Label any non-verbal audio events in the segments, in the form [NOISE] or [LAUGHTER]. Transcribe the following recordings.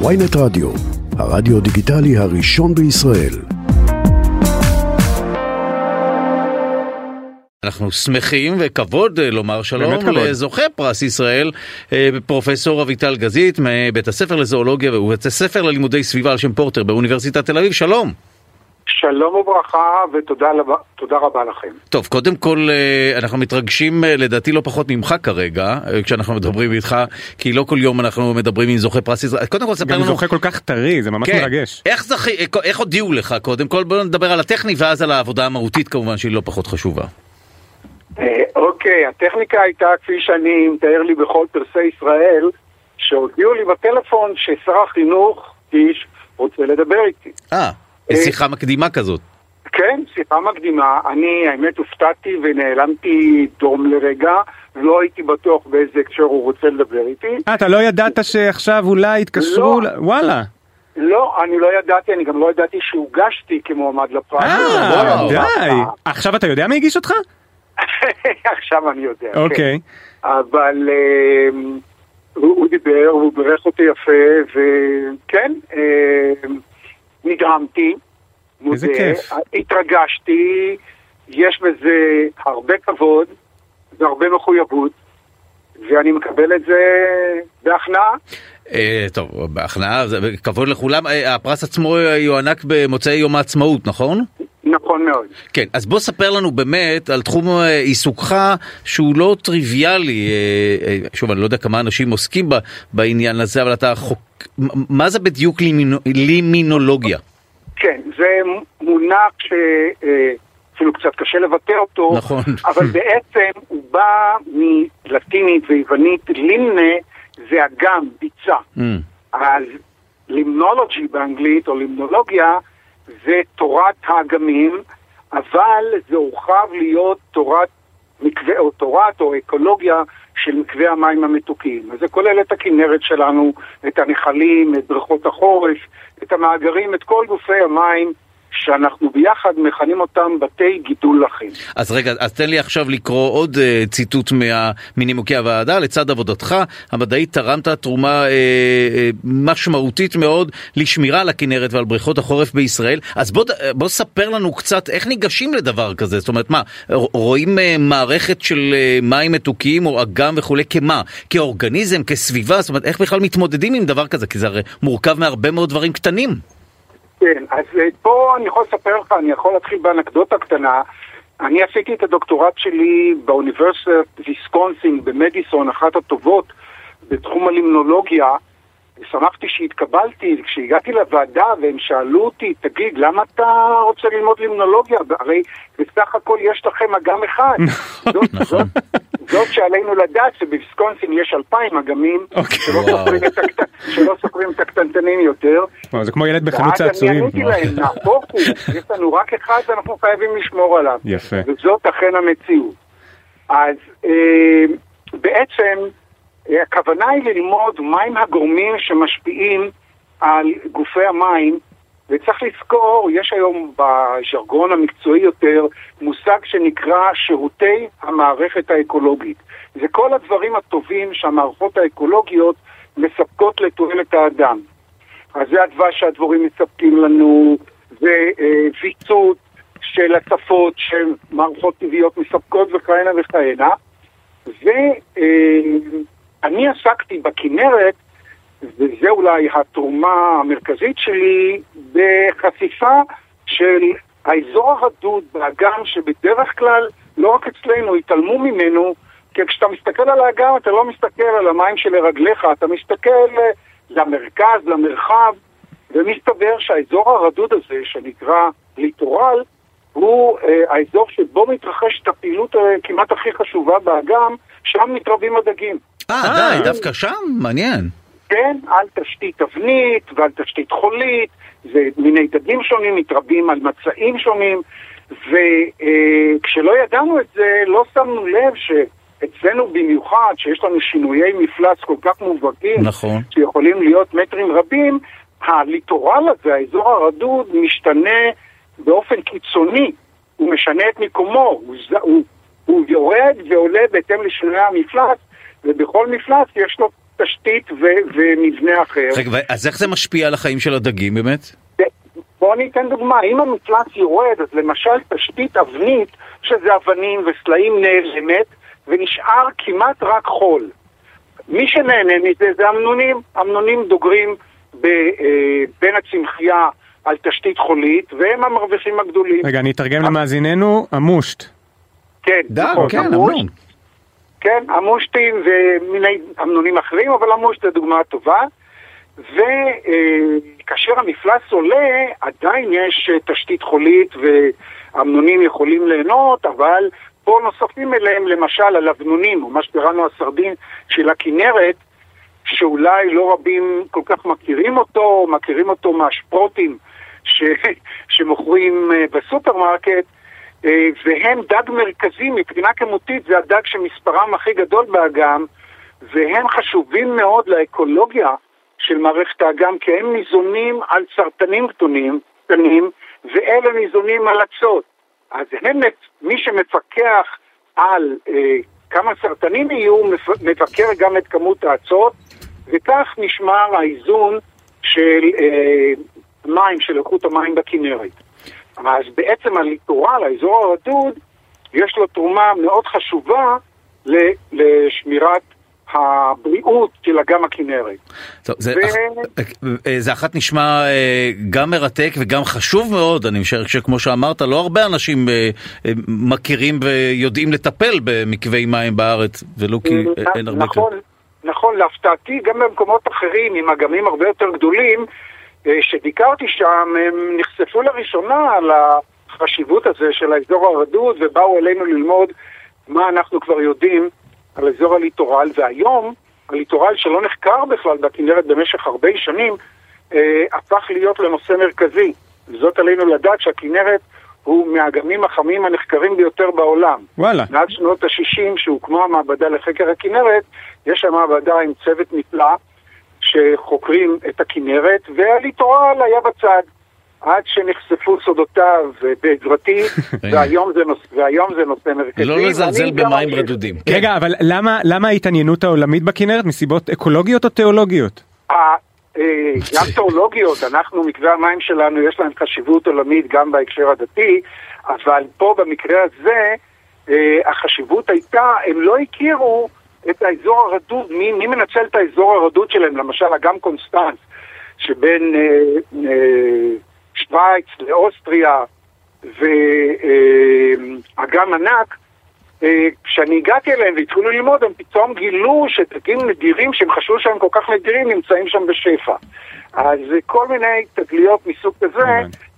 ויינט רדיו, הרדיו דיגיטלי הראשון בישראל. אנחנו שמחים וכבוד אה, לומר שלום לזוכה פרס ישראל, אה, פרופסור אביטל גזית מבית הספר לזואולוגיה ובית הספר ללימודי סביבה על שם פורטר באוניברסיטת תל אביב, שלום. שלום וברכה ותודה רבה לכם. טוב, קודם כל אה, אנחנו מתרגשים לדעתי לא פחות ממך כרגע, כשאנחנו מדברים איתך, כי לא כל יום אנחנו מדברים עם זוכה פרס ישראל. קודם כל ספר לנו... גם זוכה כל כך טרי, זה ממש כן. מרגש. איך, זכי, איך הודיעו לך קודם כל? בוא נדבר על הטכני ואז על העבודה המהותית כמובן שהיא לא פחות חשובה. אה, אוקיי, הטכניקה הייתה כפי שאני מתאר לי בכל פרסי ישראל, שהודיעו לי בטלפון ששר החינוך איש רוצה לדבר איתי. אה, אה, שיחה מקדימה כזאת. כן, שיחה מקדימה. אני, האמת, הופתעתי ונעלמתי דום לרגע, ולא הייתי בטוח באיזה הקשר הוא רוצה לדבר איתי. אה, אתה לא ידעת שעכשיו אולי יתקשרו? לא. וואלה. לא, אני לא ידעתי, אני גם לא ידעתי שהוגשתי כמועמד לפרס. אה, לא די. עכשיו אתה יודע מי הגיש אותך? [LAUGHS] עכשיו אני יודע, כן. אוקיי. אבל הוא דיבר, הוא בירך אותי יפה, וכן, נדהמתי. איזה כיף. התרגשתי, יש בזה הרבה כבוד והרבה מחויבות, ואני מקבל את זה בהכנעה. אה, טוב, בהכנעה, כבוד לכולם. אה, הפרס עצמו יוענק במוצאי יום העצמאות, נכון? נכון מאוד. כן, אז בוא ספר לנו באמת על תחום אה, עיסוקך שהוא לא טריוויאלי. אה, שוב, אני לא יודע כמה אנשים עוסקים בעניין הזה, אבל אתה חוק... מה זה בדיוק לימינו... לימינולוגיה? כן, זה מונח שאפילו קצת קשה לבטא אותו. נכון. אבל [LAUGHS] בעצם הוא בא מלטינית ויוונית, לימנה זה אגם, ביצה. Mm. אז לימנולוגי באנגלית, או לימנולוגיה, זה תורת האגמים, אבל זה הורחב להיות תורת מקווה, או תורת או אקולוגיה של מקווה המים המתוקים. אז זה כולל את הכנרת שלנו, את הנחלים, את בריכות החורף, את המאגרים, את כל גופי המים שאנחנו ביחד מכנים אותם בתי גידול לחים. אז רגע, אז תן לי עכשיו לקרוא עוד uh, ציטוט מה, מנימוקי הוועדה. לצד עבודתך המדעית תרמת תרומה uh, uh, משמעותית מאוד לשמירה על הכנרת ועל בריכות החורף בישראל. אז בוא, בוא ספר לנו קצת איך ניגשים לדבר כזה. זאת אומרת, מה, רואים uh, מערכת של uh, מים מתוקים או אגם וכולי כמה? כאורגניזם, כסביבה? זאת אומרת, איך בכלל מתמודדים עם דבר כזה? כי זה הרי מורכב מהרבה מאוד דברים קטנים. כן, אז אה, פה אני יכול לספר לך, אני יכול להתחיל באנקדוטה קטנה. אני עשיתי את הדוקטורט שלי באוניברסיטת ויסקונסין במדיסון, אחת הטובות בתחום הלימנולוגיה. שמחתי שהתקבלתי, כשהגעתי לוועדה והם שאלו אותי, תגיד, למה אתה רוצה ללמוד לימנולוגיה? הרי בסך הכל יש לכם אגם אחד. [LAUGHS] זאת, זאת, זאת שעלינו לדעת שבוויסקונסין יש אלפיים אגמים אוקיי. שלא, סופרים את הקט... שלא סופרים את הקטנטנים יותר. זה כמו ילד בחנות צעצועים. ואז אני עניתי להם, [LAUGHS] נהפוך הוא, יש לנו רק אחד ואנחנו חייבים לשמור עליו. יפה. וזאת אכן המציאות. אז אה, בעצם אה, הכוונה היא ללמוד מהם הגורמים שמשפיעים על גופי המים וצריך לזכור, יש היום בז'רגון המקצועי יותר מושג שנקרא שירותי המערכת האקולוגית. זה כל הדברים הטובים שהמערכות האקולוגיות מספקות לתועלת האדם. אז זה הדבש שהדבורים מספקים לנו, זה אה, של הצפות שמערכות טבעיות מספקות וכהנה וכהנה. ואני אה, עסקתי בכנרת וזה אולי התרומה המרכזית שלי, בחשיפה של האזור הרדוד באגם שבדרך כלל, לא רק אצלנו, התעלמו ממנו, כי כשאתה מסתכל על האגם אתה לא מסתכל על המים שלרגליך, אתה מסתכל למרכז, למרחב, ומסתבר שהאזור הרדוד הזה, שנקרא ליטורל, הוא אה, האזור שבו מתרחשת הפעילות אה, כמעט הכי חשובה באגם, שם מתרבים הדגים. אה, די, דווקא שם? מעניין. כן, על תשתית אבנית ועל תשתית חולית, זה מיני דגים שונים מתרבים על מצעים שונים, וכשלא ידענו את זה, לא שמנו לב שאצלנו במיוחד, שיש לנו שינויי מפלס כל כך מובהקים, נכון. שיכולים להיות מטרים רבים, הליטורל הזה, האזור הרדוד, משתנה באופן קיצוני, הוא משנה את מיקומו, הוא, הוא, הוא יורד ועולה בהתאם לשינויי המפלס, ובכל מפלס יש לו תשתית ו- ומבנה אחר. רגע, אז איך זה משפיע על החיים של הדגים באמת? בואו ניתן דוגמה, אם המפלס יורד, אז למשל תשתית אבנית, שזה אבנים וסלעים נעלמת, ונשאר כמעט רק חול. מי שנהנה מזה זה אמנונים, אמנונים דוגרים ב, אה, בין הצמחייה על תשתית חולית, והם המרוויחים הגדולים. רגע, אני אתרגם למאזיננו, המושט. כן, דג, נכון, כן, המושט. כן, המושטים ומיני אמנונים אחרים, אבל המושט זה דוגמה טובה. וכאשר המפלס עולה, עדיין יש תשתית חולית ואמנונים יכולים ליהנות, אבל פה נוספים אליהם למשל הלבנונים, או מה שקראנו הסרדין של הכנרת, שאולי לא רבים כל כך מכירים אותו, מכירים אותו מהשפרוטים ש... שמוכרים אה, בסופרמרקט, והם דג מרכזי מבחינה כמותית, זה הדג שמספרם הכי גדול באגם, והם חשובים מאוד לאקולוגיה של מערכת האגם, כי הם ניזונים על סרטנים קטנים, קטנים, ואלה ניזונים על אצות. אז הם, מי שמפקח על אה, כמה סרטנים יהיו, מבקר גם את כמות האצות, וכך נשמר האיזון של אה, מים, של איכות המים בכנרת. אז בעצם הליטורל, האזור הרדוד, יש לו תרומה מאוד חשובה לשמירת הבריאות של אגם הכנרת. טוב, זה, ו- אח, אה, זה אחת נשמע אה, גם מרתק וגם חשוב מאוד, אני משער שכמו שאמרת, לא הרבה אנשים אה, מכירים ויודעים לטפל במקווי מים בארץ, ולו כי אין הרבה נכון, נכון, להפתעתי, גם במקומות אחרים עם אגמים הרבה יותר גדולים, שביקרתי שם, הם נחשפו לראשונה על החשיבות הזה של האזור הרדוד ובאו אלינו ללמוד מה אנחנו כבר יודעים על אזור הליטורל, והיום הליטורל שלא נחקר בכלל בכנרת במשך הרבה שנים, אה, הפך להיות לנושא מרכזי. זאת עלינו לדעת שהכנרת הוא מהאגמים החמים הנחקרים ביותר בעולם. וואלה. מאז שנות ה-60 שהוקמה המעבדה לחקר הכנרת, יש שם מעבדה עם צוות נפלא שחוקרים את הכנרת, והליטורל היה בצד. עד שנחשפו סודותיו בעזרתי, [LAUGHS] והיום זה נוס- והיום זה נושא מרכזי. לא לזלזל במים אמשיך. רדודים. רגע, אבל למה למה ההתעניינות העולמית בכנרת? מסיבות אקולוגיות או תיאולוגיות? אה, גם תיאולוגיות, אנחנו, מקווי המים שלנו, יש להם חשיבות עולמית גם בהקשר הדתי, אבל פה במקרה הזה, אה, החשיבות הייתה, הם לא הכירו את האזור הרדוד, מי, מי מנצל את האזור הרדוד שלהם, למשל אגם קונסטנס, שבין אה, אה, שווייץ לאוסטריה, ואגם ענק, אה, כשאני הגעתי אליהם והתחילו ללמוד, הם פתאום גילו שדגים נדירים שהם חשבו שהם כל כך נדירים נמצאים שם בשפע. אז אה, כל מיני תגליות מסוג כזה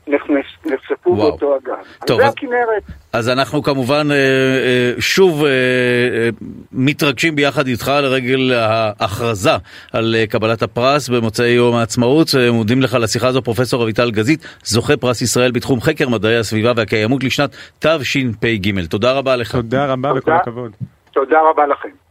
נחשפו. באותו אגם. טוב, אז הכנרת. אז אנחנו כמובן אה, אה, שוב אה, אה, מתרגשים ביחד איתך לרגל ההכרזה על קבלת הפרס במוצאי יום העצמאות. מודים לך על השיחה הזו פרופסור אביטל גזית, זוכה פרס ישראל בתחום חקר מדעי הסביבה והקיימות לשנת תשפ"ג. תודה רבה לך. תודה רבה וכל תודה. הכבוד. תודה רבה לכם.